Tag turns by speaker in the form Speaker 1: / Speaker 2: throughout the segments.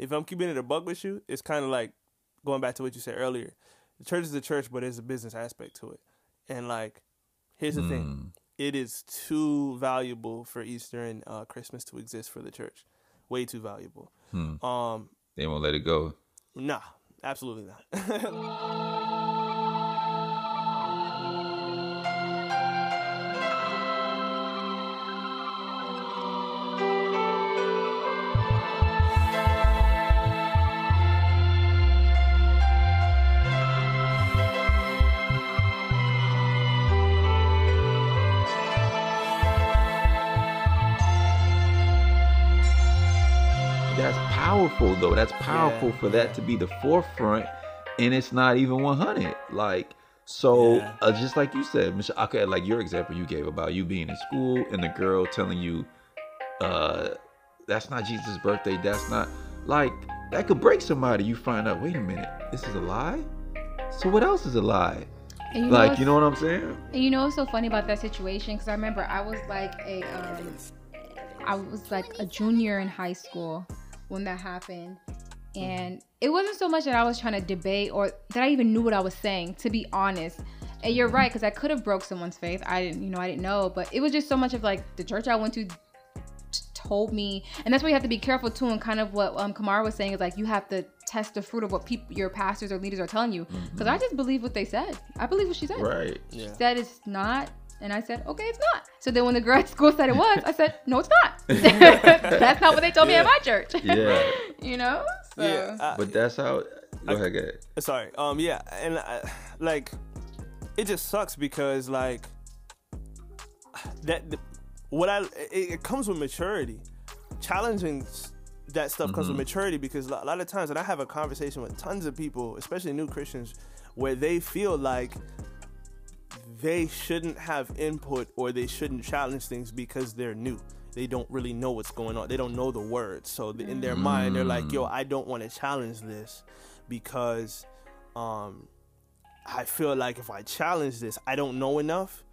Speaker 1: if I'm keeping it a buck with you, it's kind of like going back to what you said earlier. The church is the church, but there's a business aspect to it. And like, here's the thing: it is too valuable for Easter and uh, Christmas to exist for the church. Way too valuable. Um,
Speaker 2: They won't let it go.
Speaker 1: nah, absolutely not.
Speaker 2: powerful though. That's powerful
Speaker 1: Yeah,
Speaker 2: for that to be the forefront, and it's not even 100. Like so,
Speaker 1: Yeah.
Speaker 2: uh, just like you said, Michelle. Okay, like your example you gave about you being in school and the girl telling you, uh, "That's not Jesus' birthday. That's not like that could break somebody." You find out, wait a minute, this is a lie. So what else is a lie?
Speaker 3: And you
Speaker 2: like
Speaker 3: what's-
Speaker 2: you know what I'm saying?
Speaker 3: And you know what's so funny about that situation? Because I remember I was like a, um, I was like a junior in high school when that happened, and it wasn't so much that I was trying to debate or that I even knew what I was saying. To be honest, and you're right because I could have broke someone's faith. I didn't, you know, I didn't know, but it was just so much of like the church I went to told me, and that's why you have to be careful too. And kind of what um, Kamara was saying is like you have to test the fruit of what people, your pastors or leaders are telling you. Because I just believe what they said. I believe what she said
Speaker 2: Right.
Speaker 1: yeah.
Speaker 3: said it's not. And I said, okay, it's not. So then when the girl at school said it was, I said, no, it's not. That's not what they told me at my church.
Speaker 2: Yeah.
Speaker 3: you know? So,
Speaker 1: Yeah, I-
Speaker 2: But that's how. Go ahead, go ahead.
Speaker 1: sorry um yeah and I, like it just sucks because like that what i it, it comes with maturity challenging that stuff comes with maturity because a lot of times and i have a conversation with tons of people especially new christians where they feel like they shouldn't have input or they shouldn't challenge things because they're new. They don't really know what's going on. They don't know the words. So th- in their mind they're like yo i don't want to challenge this because um i feel like if i challenge this i don't know enough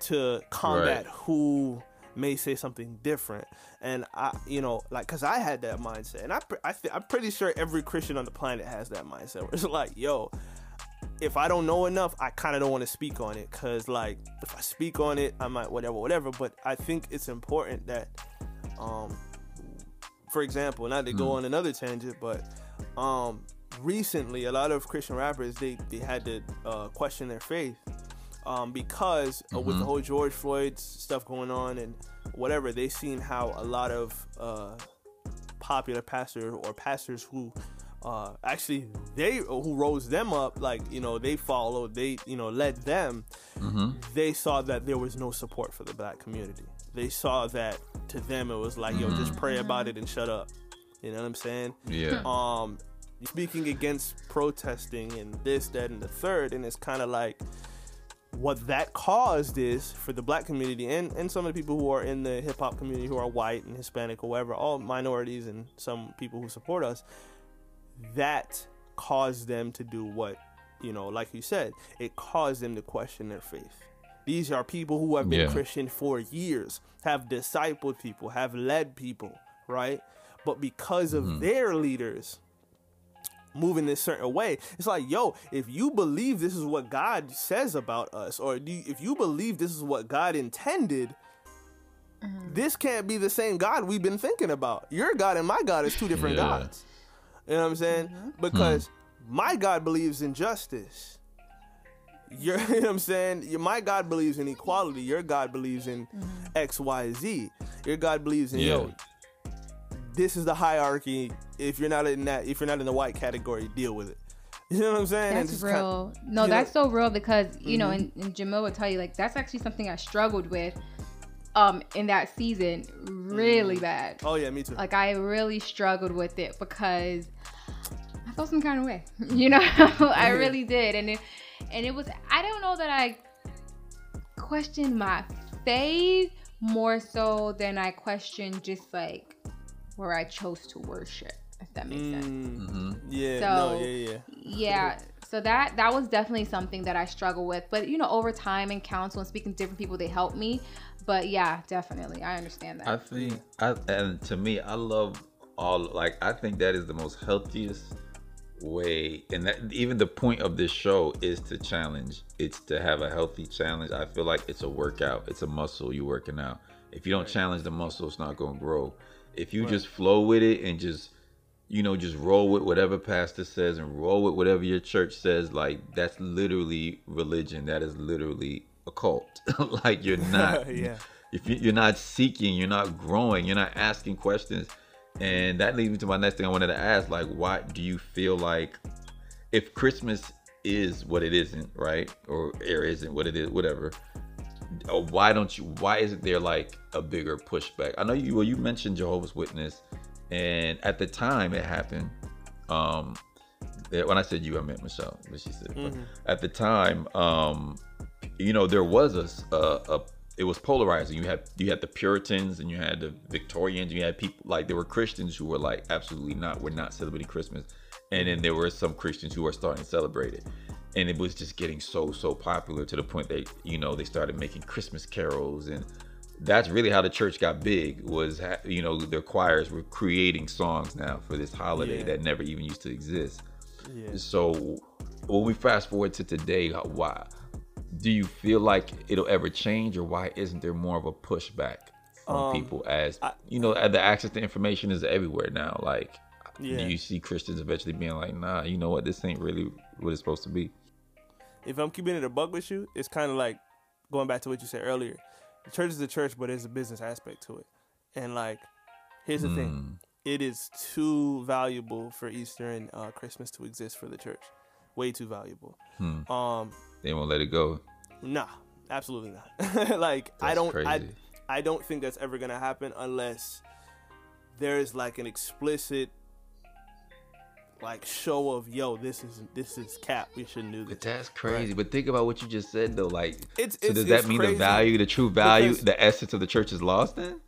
Speaker 1: to combat
Speaker 2: Right.
Speaker 1: who may say something different. And i you know like because i had that mindset. And i, I th- i'm pretty sure every christian on the planet has that mindset where it's like yo if I don't know enough, I kind of don't want to speak on it because, like, if I speak on it, I might whatever, whatever. But I think it's important that, um, for example, not to go on another tangent, but um, recently a lot of Christian rappers they they had to uh, question their faith um, because uh, with the whole George Floyd stuff going on and whatever, they seen how a lot of uh, popular pastors or pastors who uh, actually they who rose them up like you know they followed they you know led them. They saw that there was no support for the black community. They saw that to them it was like yo just pray about it and shut up. You know what i'm saying?
Speaker 2: Yeah.
Speaker 1: um speaking against protesting and this that and the third and it's kind of like what that caused is for the black community and, and some of the people who are in the hip hop community who are white and Hispanic or whatever, all minorities and some people who support us, that caused them to do what, you know, like you said, it caused them to question their faith. These are people who have been
Speaker 2: Yeah.
Speaker 1: Christian for years, have discipled people, have led people, right? But because of mm-hmm. their leaders, moving this certain way. It's like, yo, if you believe this is what God says about us, or do you, if you believe this is what God intended, mm-hmm. this can't be the same God we've been thinking about. Your God and my God is two different
Speaker 2: Yeah.
Speaker 1: gods. You know what I'm saying? Mm-hmm. Because hmm. my God believes in justice. Your, you know what I'm saying? My God believes in equality. Your God believes in mm-hmm. X, Y, Z. Your God believes in yo, this is the hierarchy. If you're not in that, if you're not in the white category, deal with it. You know what I'm saying? And
Speaker 3: That's
Speaker 1: just kind-
Speaker 3: real. no,
Speaker 1: you know-
Speaker 3: that's so real because you know, mm-hmm. and, and Jamil would tell you like that's actually something I struggled with, um, in that season, really bad.
Speaker 1: oh yeah, me too.
Speaker 3: Like I really struggled with it because I felt some kind of way, you know. I really did, and it, and it was I don't know that I questioned my faith more so than I questioned just like where I chose to worship, if that makes sense
Speaker 1: Mm, yeah,
Speaker 3: So-
Speaker 1: no, yeah, yeah.
Speaker 3: yeah so that that was definitely something that i struggle with but you know over time in counsel and speaking to different people they helped me but yeah definitely. I understand that.
Speaker 2: I think I and to me I love all like I think that is the most healthiest way and that even the point of this show is to challenge. It's to have a healthy challenge. I feel like it's a workout. It's a muscle you're working out. If you don't right. challenge the muscle it's not going to grow. If you right. just flow with it and just you know just roll with whatever pastor says and roll with whatever your church says like that's literally religion. That is literally a cult like you're not yeah if you're not seeking you're not growing you're not asking questions and that leads me to my next thing I wanted to ask like, why do you feel like if Christmas is what it isn't, right? Or or isn't what it is, whatever. Why don't you why isn't there like a bigger pushback? I know you well you mentioned Jehovah's Witness and at the time it happened. Um when I said you, I meant Michelle, but she said mm-hmm. at the time, um, you know, there was a, a, a it was polarizing. You had you had the Puritans and you had the Victorians. You had people like there were Christians who were like absolutely not. We're not celebrating Christmas, and then there were some Christians who were starting to celebrate it, and it was just getting so so popular to the point that you know they started making Christmas carols and that's really how the church got big was you know their choirs were creating songs now for this holiday yeah. that never even used to exist yeah. so when we fast forward to today why do you feel like it'll ever change or why isn't there more of a pushback from um, people as I, you know the access to information is everywhere now? Like yeah. do you see christians eventually being like nah you know what? This ain't really what it's supposed to be.
Speaker 1: If i'm keeping it a bug with you it's kind of like going back to what you said earlier. The church is the church but there's a business aspect to it. And like here's the mm. thing it is too valuable for easter and uh, christmas to exist for the church. Way too valuable.
Speaker 2: Hmm. um they won't let it go.
Speaker 1: Nah, absolutely not. like that's I don't crazy. I I don't think that's ever gonna happen unless there is like an explicit like show of yo this is this is cap we shouldn't do this
Speaker 2: but that's crazy right. but think about what you just said though like it's, it's so does that mean the value the true value because, the essence of the church is lost then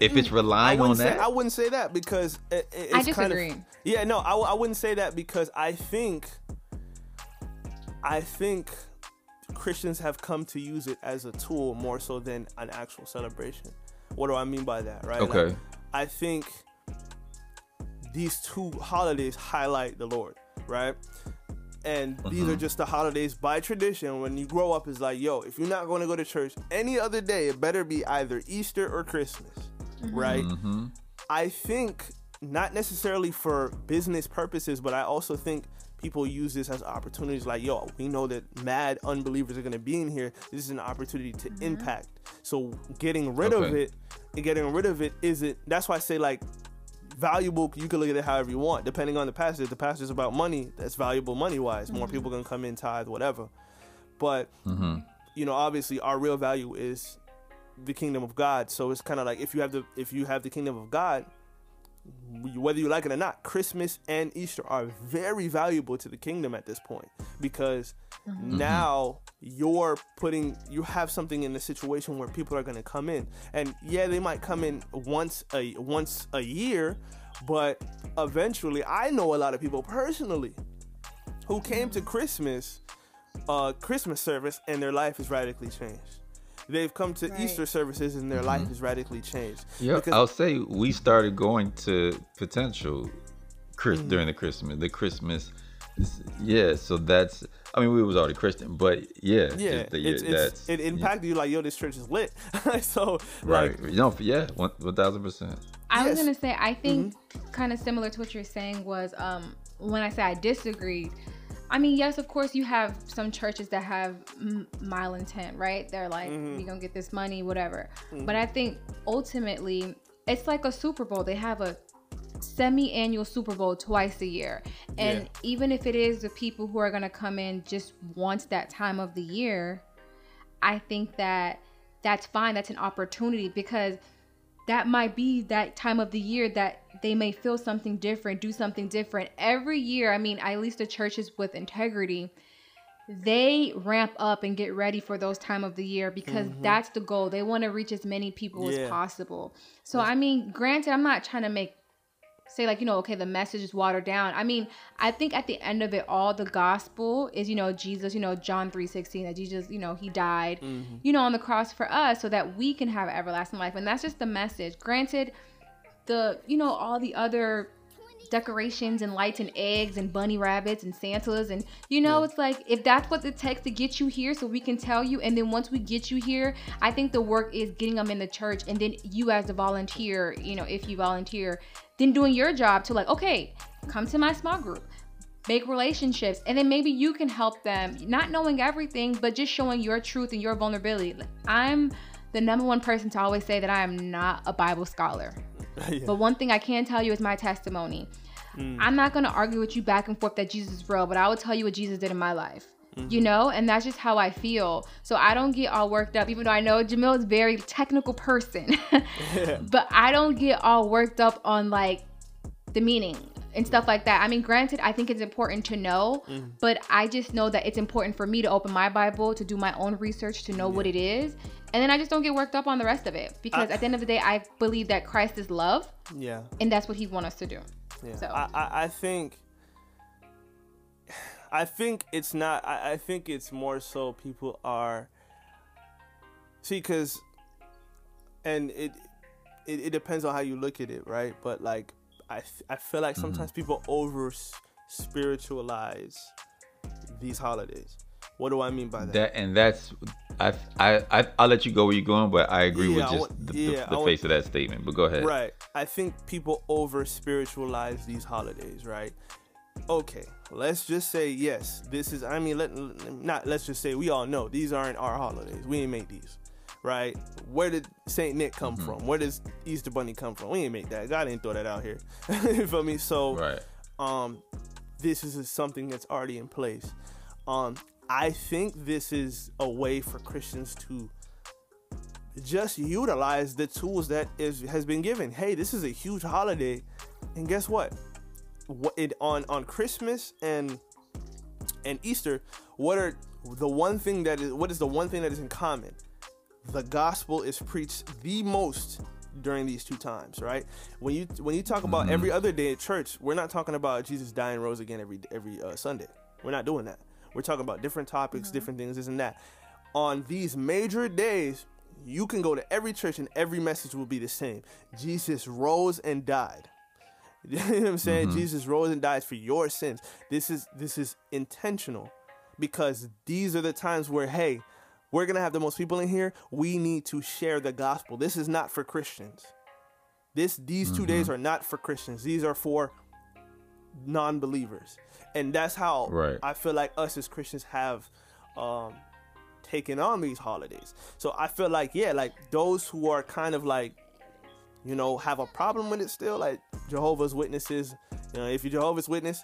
Speaker 2: if it's mm, relying on
Speaker 1: say,
Speaker 2: that
Speaker 1: i wouldn't say that because it,
Speaker 3: i disagree
Speaker 1: kind of, yeah no I, I wouldn't say that because i think I think Christians have come to use it as a tool more so than an actual celebration. What do I mean by that, right?
Speaker 2: Okay.
Speaker 1: Like, I think these two holidays highlight the Lord, right? And these are mm-hmm. just the holidays by tradition. When you grow up, is like, yo, if you're not going to go to church any other day, it better be either Easter or Christmas, mm-hmm. right? Mm-hmm. I think not necessarily for business purposes, but I also think people use this as opportunities like yo we know that mad unbelievers are going to be in here this is an opportunity to mm-hmm. impact so getting rid okay. of it and getting rid of it isn't that's why i say like valuable you can look at it however you want depending on the passage the passage is about money that's valuable money wise mm-hmm. more people going to come in tithe whatever but mm-hmm. you know obviously our real value is the kingdom of god so it's kind of like if you have the if you have the kingdom of god whether you like it or not, Christmas and Easter are very valuable to the kingdom at this point because mm-hmm. now you're putting you have something in the situation where people are going to come in, and yeah, they might come in once a once a year, but eventually, I know a lot of people personally who came to Christmas, uh, Christmas service, and their life is radically changed they've come to right. Easter services and their mm-hmm. life has radically changed.
Speaker 2: Yeah, I'll say we started going to potential Chris mm-hmm. during the Christmas, the Christmas. Yeah, so that's. I mean, we was already Christian, but yeah,
Speaker 1: yeah, the, it's, it's, it impacted yeah. you like, yo, this church is lit. so
Speaker 2: right, like, you know, yeah, one thousand percent.
Speaker 3: I yes. was gonna say, I think mm-hmm. kind of similar to what you're saying was um when I say I disagree I mean, yes, of course, you have some churches that have m- mile intent, right? They're like, mm-hmm. we gonna get this money, whatever. Mm-hmm. But I think ultimately, it's like a Super Bowl. They have a semi-annual Super Bowl twice a year, and yeah. even if it is the people who are gonna come in just once that time of the year, I think that that's fine. That's an opportunity because that might be that time of the year that they may feel something different, do something different. Every year, I mean, at least the churches with integrity, they ramp up and get ready for those time of the year because mm-hmm. that's the goal. They want to reach as many people yeah. as possible. So, I mean, granted, I'm not trying to make say like you know okay the message is watered down i mean i think at the end of it all the gospel is you know jesus you know john 3.16 that jesus you know he died mm-hmm. you know on the cross for us so that we can have everlasting life and that's just the message granted the you know all the other decorations and lights and eggs and bunny rabbits and santas and you know yeah. it's like if that's what it takes to get you here so we can tell you and then once we get you here i think the work is getting them in the church and then you as the volunteer you know if you volunteer then doing your job to like okay come to my small group make relationships and then maybe you can help them not knowing everything but just showing your truth and your vulnerability Like, i'm the number one person to always say that i am not a bible scholar yeah. but one thing i can tell you is my testimony mm. i'm not going to argue with you back and forth that jesus is real but i will tell you what jesus did in my life Mm-hmm. you know and that's just how i feel so i don't get all worked up even though i know jamil is a very technical person yeah. but i don't get all worked up on like the meaning and stuff like that. I mean, granted, I think it's important to know, mm. but I just know that it's important for me to open my Bible, to do my own research, to know yeah. what it is. And then I just don't get worked up on the rest of it because I, at the end of the day, I believe that Christ is love.
Speaker 1: Yeah.
Speaker 3: And that's what he wants us to do.
Speaker 1: Yeah. So I, I, I think I think it's not I, I think it's more so people are see because and it, it it depends on how you look at it, right? But like I, I feel like sometimes mm-hmm. people over spiritualize these holidays. What do I mean by that?
Speaker 2: That and that's I I, I I'll let you go where you're going, but I agree yeah, with just want, the, yeah, the, the face of that statement. But go ahead.
Speaker 1: Right. I think people over spiritualize these holidays. Right. Okay. Let's just say yes. This is. I mean, let not. Let's just say we all know these aren't our holidays. We ain't make these right? Where did Saint Nick come mm-hmm. from? Where does Easter Bunny come from? We didn't make that. God didn't throw that out here. you feel me? So,
Speaker 2: right.
Speaker 1: um, this is something that's already in place. Um, I think this is a way for Christians to just utilize the tools that is has been given. Hey, this is a huge holiday, and guess what? What it on on Christmas and and Easter, what are the one thing that is what is the one thing that is in common? the gospel is preached the most during these two times, right? When you when you talk about mm-hmm. every other day at church, we're not talking about Jesus dying rose again every every uh, Sunday. We're not doing that. We're talking about different topics, mm-hmm. different things, this and that. On these major days, you can go to every church and every message will be the same. Jesus rose and died. You know what I'm saying? Mm-hmm. Jesus rose and died for your sins. This is this is intentional because these are the times where hey, we're going to have the most people in here. We need to share the gospel. This is not for Christians. This these mm-hmm. 2 days are not for Christians. These are for non-believers. And that's how
Speaker 2: right.
Speaker 1: I feel like us as Christians have um taken on these holidays. So I feel like yeah, like those who are kind of like you know, have a problem with it still, like Jehovah's Witnesses. You know, if you're Jehovah's Witness,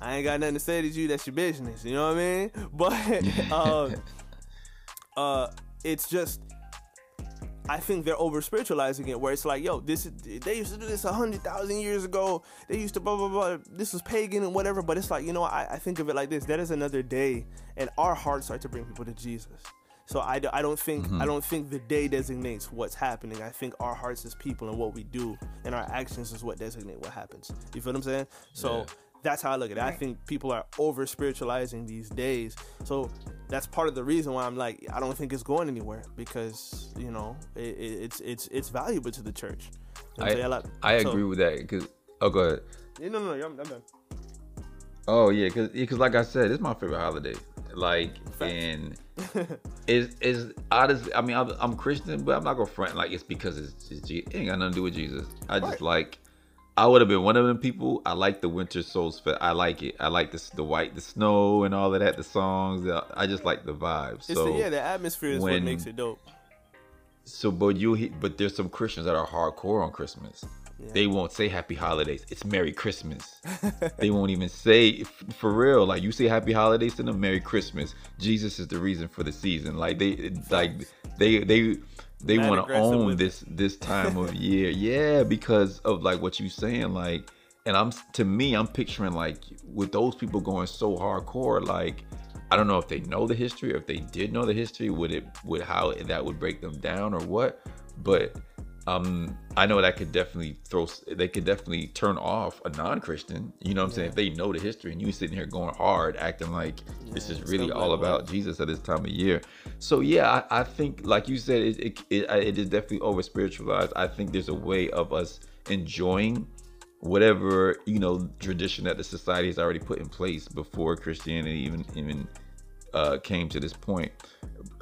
Speaker 1: I ain't got nothing to say to you. That's your business. You know what I mean? But um, uh, it's just I think they're over spiritualizing it, where it's like, yo, this is they used to do this a hundred thousand years ago. They used to blah blah blah. This was pagan and whatever. But it's like, you know, I, I think of it like this: that is another day, and our hearts are to bring people to Jesus. So I, I don't think mm-hmm. I don't think the day designates what's happening. I think our hearts as people and what we do and our actions is what designate what happens. You feel what I'm saying? So. Yeah that's how I look at it. I think people are over spiritualizing these days. So that's part of the reason why I'm like, I don't think it's going anywhere because you know it, it's it's it's valuable to the church.
Speaker 2: You know I, I agree with that because oh go ahead.
Speaker 1: Yeah, no, no, no, I'm, I'm done.
Speaker 2: Oh yeah, because because like I said, it's my favorite holiday. Like Fact. and it's it's honestly, I mean, I'm, I'm, Christian, but I'm not gonna front like it's because it's, it's it ain't got nothing to do with Jesus. I just right. like I would have been one of them people. I like the Winter Souls. I like it. I like the the white, the snow, and all of that. The songs. I just like the vibes. So
Speaker 1: the, yeah, the atmosphere is when, what makes it dope.
Speaker 2: So, but you, but there's some Christians that are hardcore on Christmas. Yeah. They won't say Happy Holidays. It's Merry Christmas. they won't even say for real. Like you say Happy Holidays to them, Merry Christmas. Jesus is the reason for the season. Like they, like they, they they want to own this this time of year yeah because of like what you're saying like and i'm to me i'm picturing like with those people going so hardcore like i don't know if they know the history or if they did know the history would it would how that would break them down or what but um, I know that could definitely throw. They could definitely turn off a non-Christian. You know what I'm saying? If they know the history and you sitting here going hard, acting like yeah, this is really all about Jesus at this time of year. So yeah, I, I think like you said, it it, it it is definitely over spiritualized. I think there's a way of us enjoying whatever you know tradition that the society has already put in place before Christianity even even uh, came to this point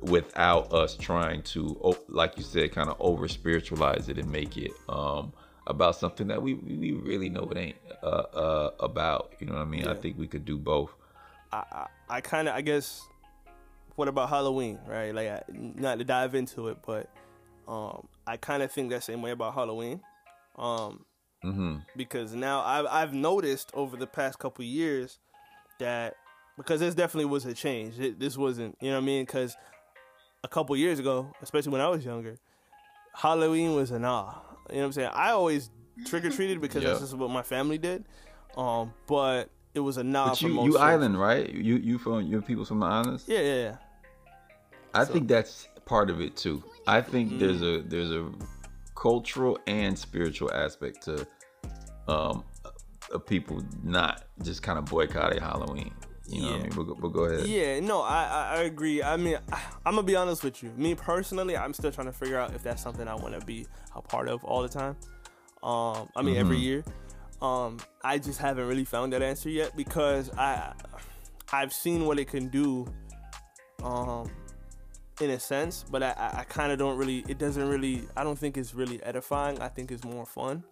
Speaker 2: without us trying to, like you said, kind of over spiritualize it and make it um, about something that we we really know it ain't uh, uh, about. You know what I mean? Yeah. I think we could do both.
Speaker 1: I I, I kind of I guess. What about Halloween? Right, like I, not to dive into it, but um, I kind of think that same way about Halloween. Um, mm-hmm. Because now I've I've noticed over the past couple years that because this definitely was a change. It, this wasn't, you know what I mean? Because a couple years ago, especially when I was younger, Halloween was an ah. You know what I'm saying? I always trick or treated because yep. that's just what my family did. Um, but it was a nah.
Speaker 2: But you, you island, right? You you from you people from the islands?
Speaker 1: Yeah, yeah, yeah.
Speaker 2: I so. think that's part of it too. I think mm-hmm. there's a there's a cultural and spiritual aspect to um people not just kind of boycotting Halloween. You know yeah. I mean? But, but, go ahead.
Speaker 1: Yeah, no, I, I agree. I mean, I, am gonna be honest with you. Me personally, I'm still trying to figure out if that's something I want to be a part of all the time. Um, I mean, mm-hmm. every year. Um, I just haven't really found that answer yet because I, I've seen what it can do. Um, in a sense, but I, I kind of don't really. It doesn't really. I don't think it's really edifying. I think it's more fun.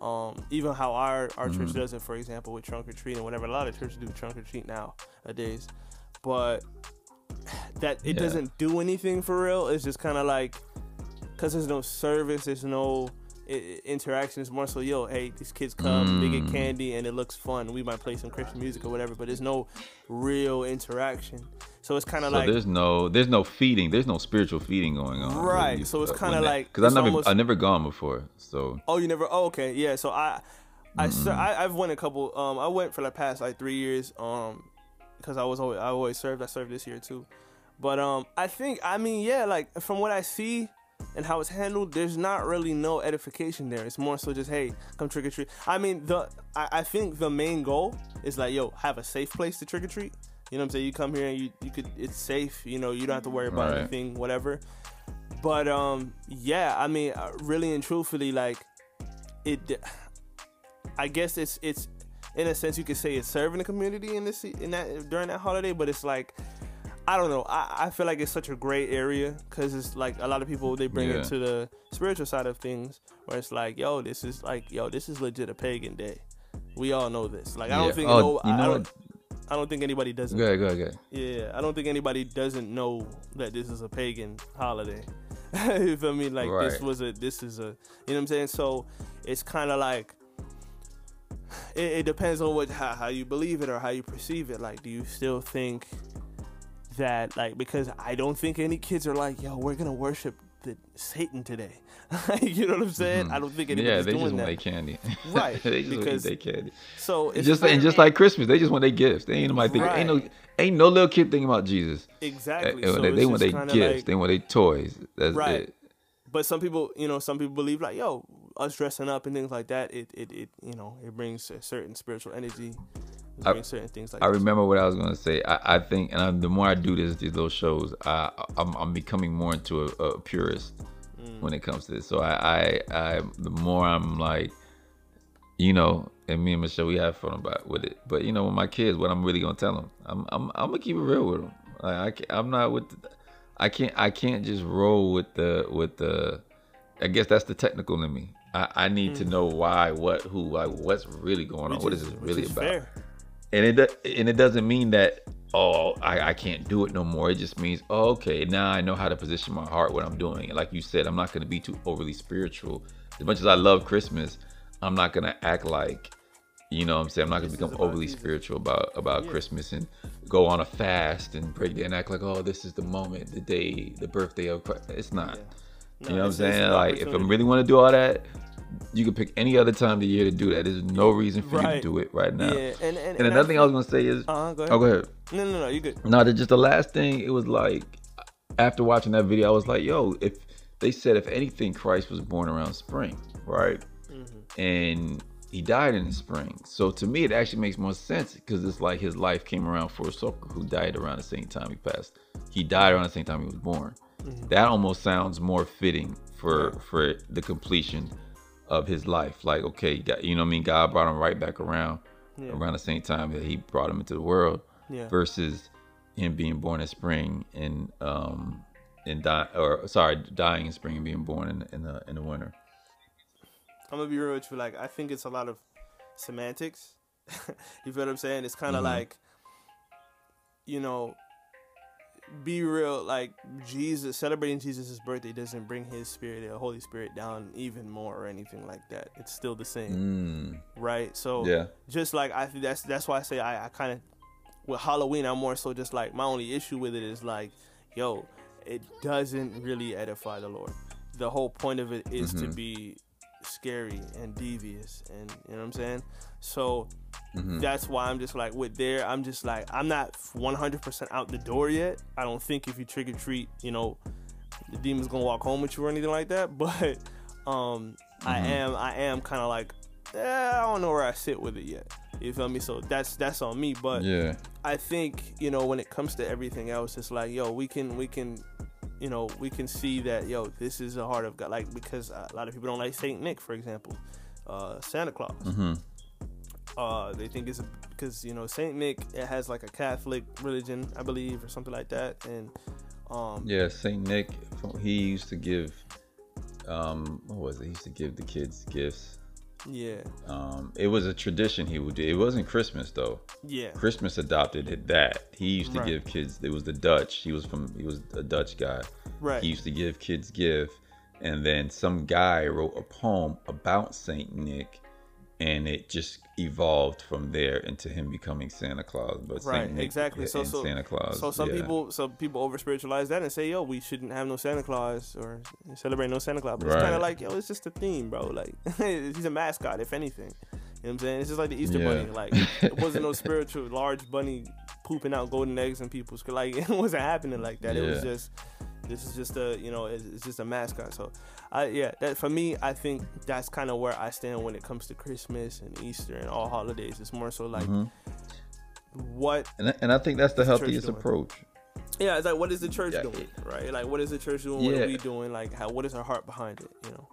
Speaker 1: Um, even how our our mm-hmm. church does it, for example, with trunk or treat and whatever. A lot of churches do trunk or treat nowadays, but that it yeah. doesn't do anything for real. It's just kind of like because there's no service, there's no interaction. It's more so, yo, hey, these kids come, mm. they get mm. candy, and it looks fun. We might play some Christian music or whatever, but there's no real interaction. So it's kind of
Speaker 2: so
Speaker 1: like
Speaker 2: there's no there's no feeding, there's no spiritual feeding going on.
Speaker 1: Right. Really, so it's kind of like
Speaker 2: because I never almost, I never gone before. So
Speaker 1: oh, you never? Oh, okay, yeah. So I. I, mm. I I've went a couple. Um, I went for the past like three years. Um, because I was always I always served. I served this year too, but um, I think I mean yeah, like from what I see, and how it's handled, there's not really no edification there. It's more so just, hey, come trick or treat. I mean, the I, I think the main goal is like, yo, have a safe place to trick or treat. You know what I'm saying? You come here and you you could it's safe. You know, you don't have to worry about right. anything, whatever. But um, yeah, I mean, uh, really and truthfully, like it. I guess it's it's in a sense you could say it's serving the community in this in that during that holiday, but it's like I don't know. I, I feel like it's such a gray area because it's like a lot of people they bring yeah. it to the spiritual side of things where it's like, yo, this is like, yo, this is legit a pagan day. We all know this. Like, I don't think oh, no, you know I, don't, I don't think anybody doesn't.
Speaker 2: Go ahead, go ahead, go ahead.
Speaker 1: Yeah, I don't think anybody doesn't know that this is a pagan holiday. you feel me? Like right. this was a, this is a, you know what I'm saying? So it's kind of like it, it, depends on what how, how you believe it or how you perceive it. Like, do you still think that like because I don't think any kids are like, yo, we're gonna worship the Satan today. you know what I'm saying? Mm-hmm. I don't think anybody's yeah,
Speaker 2: they
Speaker 1: doing
Speaker 2: just
Speaker 1: that.
Speaker 2: want their candy.
Speaker 1: right.
Speaker 2: they just because, want their candy.
Speaker 1: So
Speaker 2: it's just and just like Christmas, they just want their gifts. They ain't nobody think, right. ain't no ain't no little kid thinking about Jesus.
Speaker 1: Exactly.
Speaker 2: They, so they, they want their gifts. Like, they want their toys. That's right. it.
Speaker 1: But some people, you know, some people believe like, yo, us dressing up and things like that, it, it, it you know, it brings a certain spiritual energy I, certain things like
Speaker 2: I remember what I was gonna say. I, I think, and I, the more I do this, these little shows, I, I'm, I'm becoming more into a, a purist mm. when it comes to this. So I, I, I, the more I'm like, you know, and me and Michelle, we have fun about with it. But you know, with my kids, what I'm really gonna tell them, I'm, I'm, I'm gonna keep it real with them. Like, I, I'm not with, the, I can't, I can't just roll with the, with the. I guess that's the technical in me. I, I need mm. to know why, what, who, like, what's really going which on. What is, is this really about? Fair and it and it doesn't mean that oh I, I can't do it no more it just means oh, okay now i know how to position my heart what i'm doing it like you said i'm not going to be too overly spiritual as much as i love christmas i'm not going to act like you know what i'm saying i'm not going to become overly Jesus. spiritual about about yeah. christmas and go on a fast and break and act like oh this is the moment the day the birthday of christ it's not yeah. no, you know what i'm saying like if i really want to do all that you can pick any other time of the year to do that. There's no reason for right. you to do it right now. Yeah, and, and, and, and another thing I was gonna say is, uh-huh, go ahead. oh, go ahead.
Speaker 1: No, no, no, you good.
Speaker 2: No, just the last thing. It was like after watching that video, I was like, yo, if they said if anything, Christ was born around spring, right?
Speaker 1: Mm-hmm.
Speaker 2: And he died in the spring. So to me, it actually makes more sense because it's like his life came around for a who died around the same time he passed. He died around the same time he was born.
Speaker 1: Mm-hmm.
Speaker 2: That almost sounds more fitting for for the completion of his life. Like, okay, God, you know what I mean? God brought him right back around
Speaker 1: Yeah.
Speaker 2: around the same time that he brought him into the world
Speaker 1: Yeah.
Speaker 2: versus him being born in spring and um and die or sorry dying in spring and being born in in the in the winter.
Speaker 1: I'm gonna be real with you. Like, I think it's a lot of semantics. you feel what I'm saying? It's kind of
Speaker 2: Mhm.
Speaker 1: like, you know, be real. Like Jesus celebrating Jesus' birthday doesn't bring His Spirit, the Holy Spirit, down even more or anything like that. It's still the same,
Speaker 2: Mm,
Speaker 1: right? So
Speaker 2: yeah.
Speaker 1: just like I think that's that's why I say I, I kind of with Halloween I'm more so just like my only issue with it is like yo it doesn't really edify the Lord. The whole point of it is to
Speaker 2: Mhm.
Speaker 1: be scary and devious and you know what I'm saying. So
Speaker 2: Mhm.
Speaker 1: that's why I'm just like with there I'm just like I'm not 100% out the door yet. I don't think if you trick or treat you know the demon's gonna walk home with you or anything like that. But um I
Speaker 2: Mhm.
Speaker 1: am I am kind of like eh, I don't know where I sit with it yet. You feel me? So that's that's on me. But
Speaker 2: yeah.
Speaker 1: I think you know when it comes to everything else, it's like yo, we can we can, you know, we can see that yo, this is the heart of God. Like because a lot of people don't like Saint Nick, for example, uh, Santa Claus.
Speaker 2: hmm
Speaker 1: Uh, they think it's because you know Saint Nick it has like a Catholic religion, I believe, or something like that, and um,
Speaker 2: Yeah, Saint Nick, he used to give, um, what was it? He used to give the kids gifts.
Speaker 1: Yeah,
Speaker 2: Um, it was a tradition he would do. It wasn't Christmas though.
Speaker 1: yeah,
Speaker 2: Christmas adopted that he used to
Speaker 1: Right.
Speaker 2: give kids. It was the Dutch. He was from. He was a Dutch guy.
Speaker 1: right,
Speaker 2: He used to give kids gift, and then some guy wrote a poem about Saint Nick, and it just evolved from there into him becoming Santa Claus. But
Speaker 1: Right,
Speaker 2: Saint Nick
Speaker 1: exactly. So- so-
Speaker 2: Santa Claus.
Speaker 1: So some
Speaker 2: yeah.
Speaker 1: people, some people over spiritualize that and say, "Yo, we shouldn't have no Santa Claus or celebrate no Santa Claus." But it's kind of like, yo, it's just a theme, bro. Like he's a mascot, if anything. You know what I'm saying? It's just like the Easter
Speaker 2: Yeah.
Speaker 1: bunny. Like it wasn't no spiritual large bunny pooping out golden eggs in people's. Like it wasn't happening like that. It was just. This is just a, you know, it's, it's just a mascot. So, I yeah, that for me, I think that's kind of where I stand when it comes to Christmas and Easter and all holidays. It's more so like
Speaker 2: Mhm.
Speaker 1: what
Speaker 2: And I, and I think that's the healthiest approach.
Speaker 1: yeah, it's like what is the church
Speaker 2: Yeah.
Speaker 1: doing, right? Like what is the church doing? What are we doing? Like how what is our heart behind it? You know,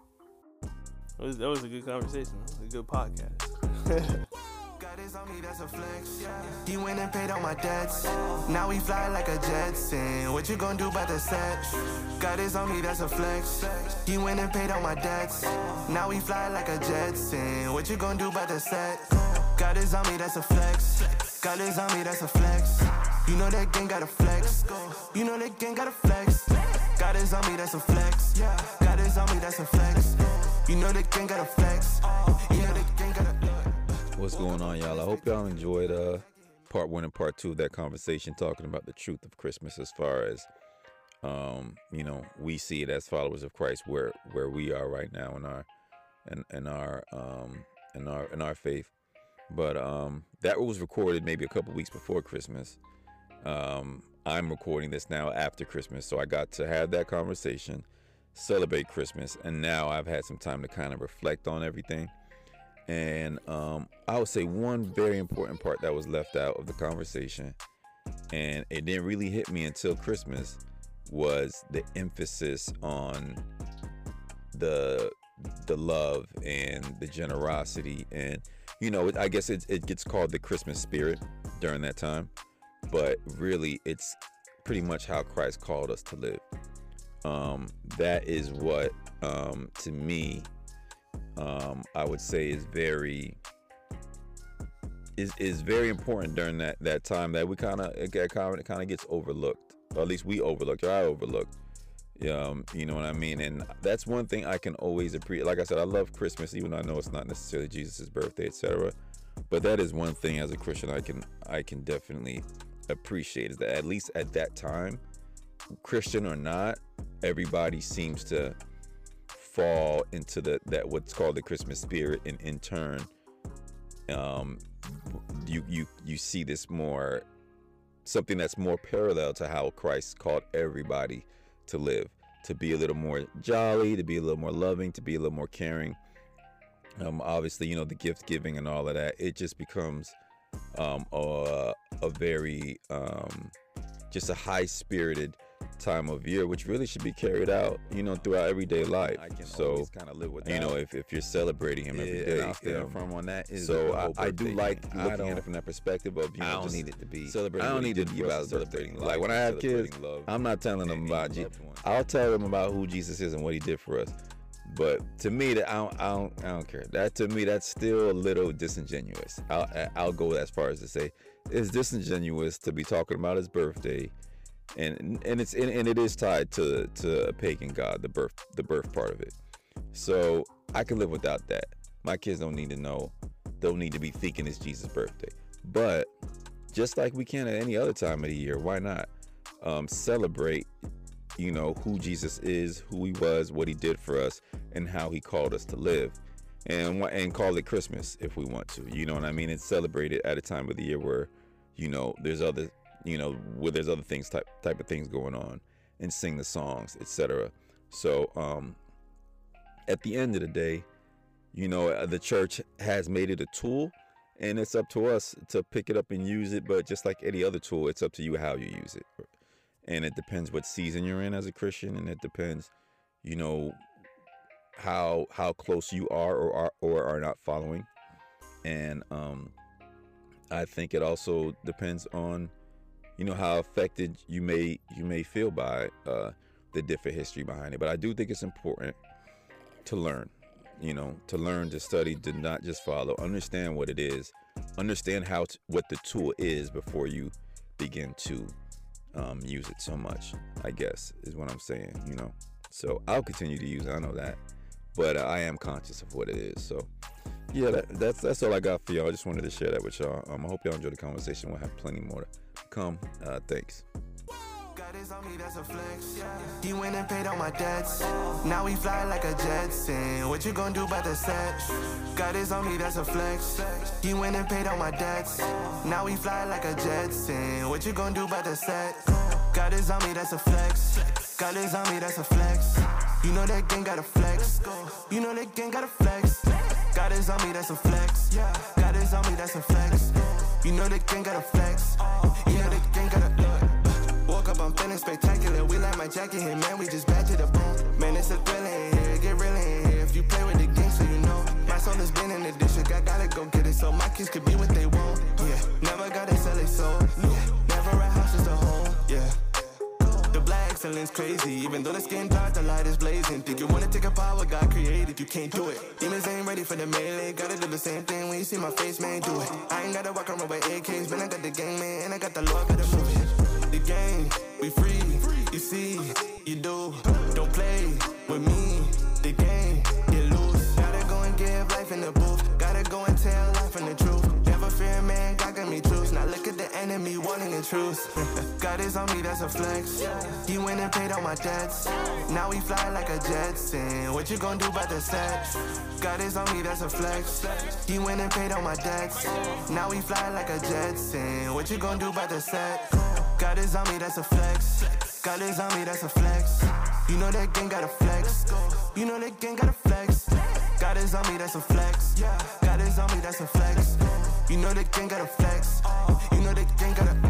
Speaker 1: it was, that was a good conversation. It was a good podcast.
Speaker 4: Me, that's a flex. He went and paid all my debts. Now we fly like a Jetson. What you gonna do about the set? God is on me, that's a flex. He went and paid all my debts. Now we fly like a Jetson. What you gonna do about the set? God is on me, that's a flex. God is on me, that's a flex. You know that gang got a flex. You know that gang got a flex. God is on me, that's a flex. God is on me, that's a flex. You know that gang got a flex. You know that
Speaker 2: What's going on, y'all? I hope y'all enjoyed uh part one and part two of that conversation talking about the truth of Christmas as far as um, you know, we see it as followers of Christ where where we are right now in our in, in our um in our in our faith. But um that was recorded maybe a couple weeks before Christmas. Um I'm recording this now after Christmas, so I got to have that conversation, celebrate Christmas, and now I've had some time to kind of reflect on everything. And um, I would say one very important part that was left out of the conversation, and it didn't really hit me until Christmas, was the emphasis on the the love and the generosity, and you know, I guess it, it gets called the Christmas spirit during that time, but really, it's pretty much how Christ called us to live. Um, that is what, um, to me, um, I would say is very is is very important during that that time that we kind of it kind of gets overlooked, or at least we overlooked, or I overlooked. Um, you know what I mean, and that's one thing I can always appreciate. Like I said, I love Christmas, even though I know it's not necessarily Jesus' birthday, etc. But that is one thing as a Christian I can I can definitely appreciate is that at least at that time, Christian or not, everybody seems to fall into the that what's called the Christmas spirit, and in turn, um, you you you see this more something that's more parallel to how Christ called everybody to live. to be a little more jolly, to be a little more loving, to be a little more caring. Um, obviously, you know the gift giving and all of that. It just becomes um, a, a very um, just a high spirited time of year, which really should be carried out, you know, throughout everyday life.
Speaker 5: I can
Speaker 2: so
Speaker 5: kind of live with that.
Speaker 2: you know, if, if you're celebrating him every
Speaker 5: Yeah,
Speaker 2: day,
Speaker 5: and I'll
Speaker 2: um,
Speaker 5: firm on that. Is
Speaker 2: so I, I do like looking at it from that perspective of you know
Speaker 5: I don't need it to be
Speaker 2: celebrating.
Speaker 5: I don't need to be about
Speaker 2: celebrating life. Like when I have kids,
Speaker 5: love,
Speaker 2: I'm not telling them about Jesus. I'll tell them about who Jesus is and what he did for us. But to me, that I don't, I don't, I don't care. That to me, that's still a little disingenuous. I'll, I'll go as far as to say it's disingenuous to be talking about his birthday, and and it's and, and it is tied to to a pagan god, the birth, the birth part of it. So I can live without that. My kids don't need to know, don't need to be thinking it's Jesus' birthday. But just like we can at any other time of the year, why not um, celebrate? You know who Jesus is, who he was, what he did for us, and how he called us to live, and and call it Christmas if we want to. You know what I mean? And celebrate it at a time of the year where, you know, there's other, you know, where there's other things type type of things going on, and sing the songs, etc. So um, at the end of the day, you know, uh, the church has made it a tool, and it's up to us to pick it up and use it. But just like any other tool, it's up to you how you use it, and it depends what season you're in as a Christian, and it depends, you know, how how close you are or are or are not following, and um, I think it also depends on, you know, how affected you may you may feel by uh, the different history behind it. But I do think it's important to learn you know to learn to study to not just follow. Understand what it is. Understand how what the tool is before you begin to um, use it so much i guess is what i'm saying you know. So i'll continue to use it. I know that. But uh, i am conscious of what it is. So yeah that, that's that's all i got for y'all. I just wanted to share that with y'all. Um, i hope y'all enjoyed the conversation. We'll have plenty more to come uh, thanks
Speaker 4: God is on me, that's a flex. He went and paid all my debts. Now we fly like a Jetson. What you gonna do about the set? God is on me, that's a flex. He went and paid all my debts. Now we fly like a Jetson. What you gonna do about the set? God is on me, that's a flex. God is on me, that's a flex. You know that gang got a flex. You know that gang got a flex. God is on me, that's a flex. God is on me, that's a flex. You know that gang got a flex. Know that gang got a look. Woke up, I'm feeling spectacular. We like my jacket here, man. We just back to the bone. Man, it's a thrill in here. Get real in here. If you play with the game, so you know. My soul has been in the district. I gotta go get it so my kids could be what they want. Yeah, never gotta sell they soul. Yeah, never a house, is a home. Excellence crazy. Even though the skin dark, the light is blazing. Think you wanna take a power God created, you can't do it. Demons ain't ready for the melee. Gotta do the same thing when you see my face, man. Do it. I ain't gotta walk around with AKs, man. I got the gang, man, and I got the Lord for the movie. The game, we free. You see, you do. Don't play with me. The game, get loose. Gotta go and give life in the booth. Gotta go and tell life in the truth. Wanting a truce. God is on me, that's a flex. He went and paid all my debts. Now we fly like a Jetson. What you gonna do about the set? God is on me, that's a flex. He went and paid all my debts. Now we fly like a Jetson. What you gonna do about the set? God is on me, that's a flex. God is on me, that's a flex. You know that gang got a flex. You know that gang got a flex. God is on me, that's a flex. God is on me, that's a flex. You know that gang got a flex. You know that gang got a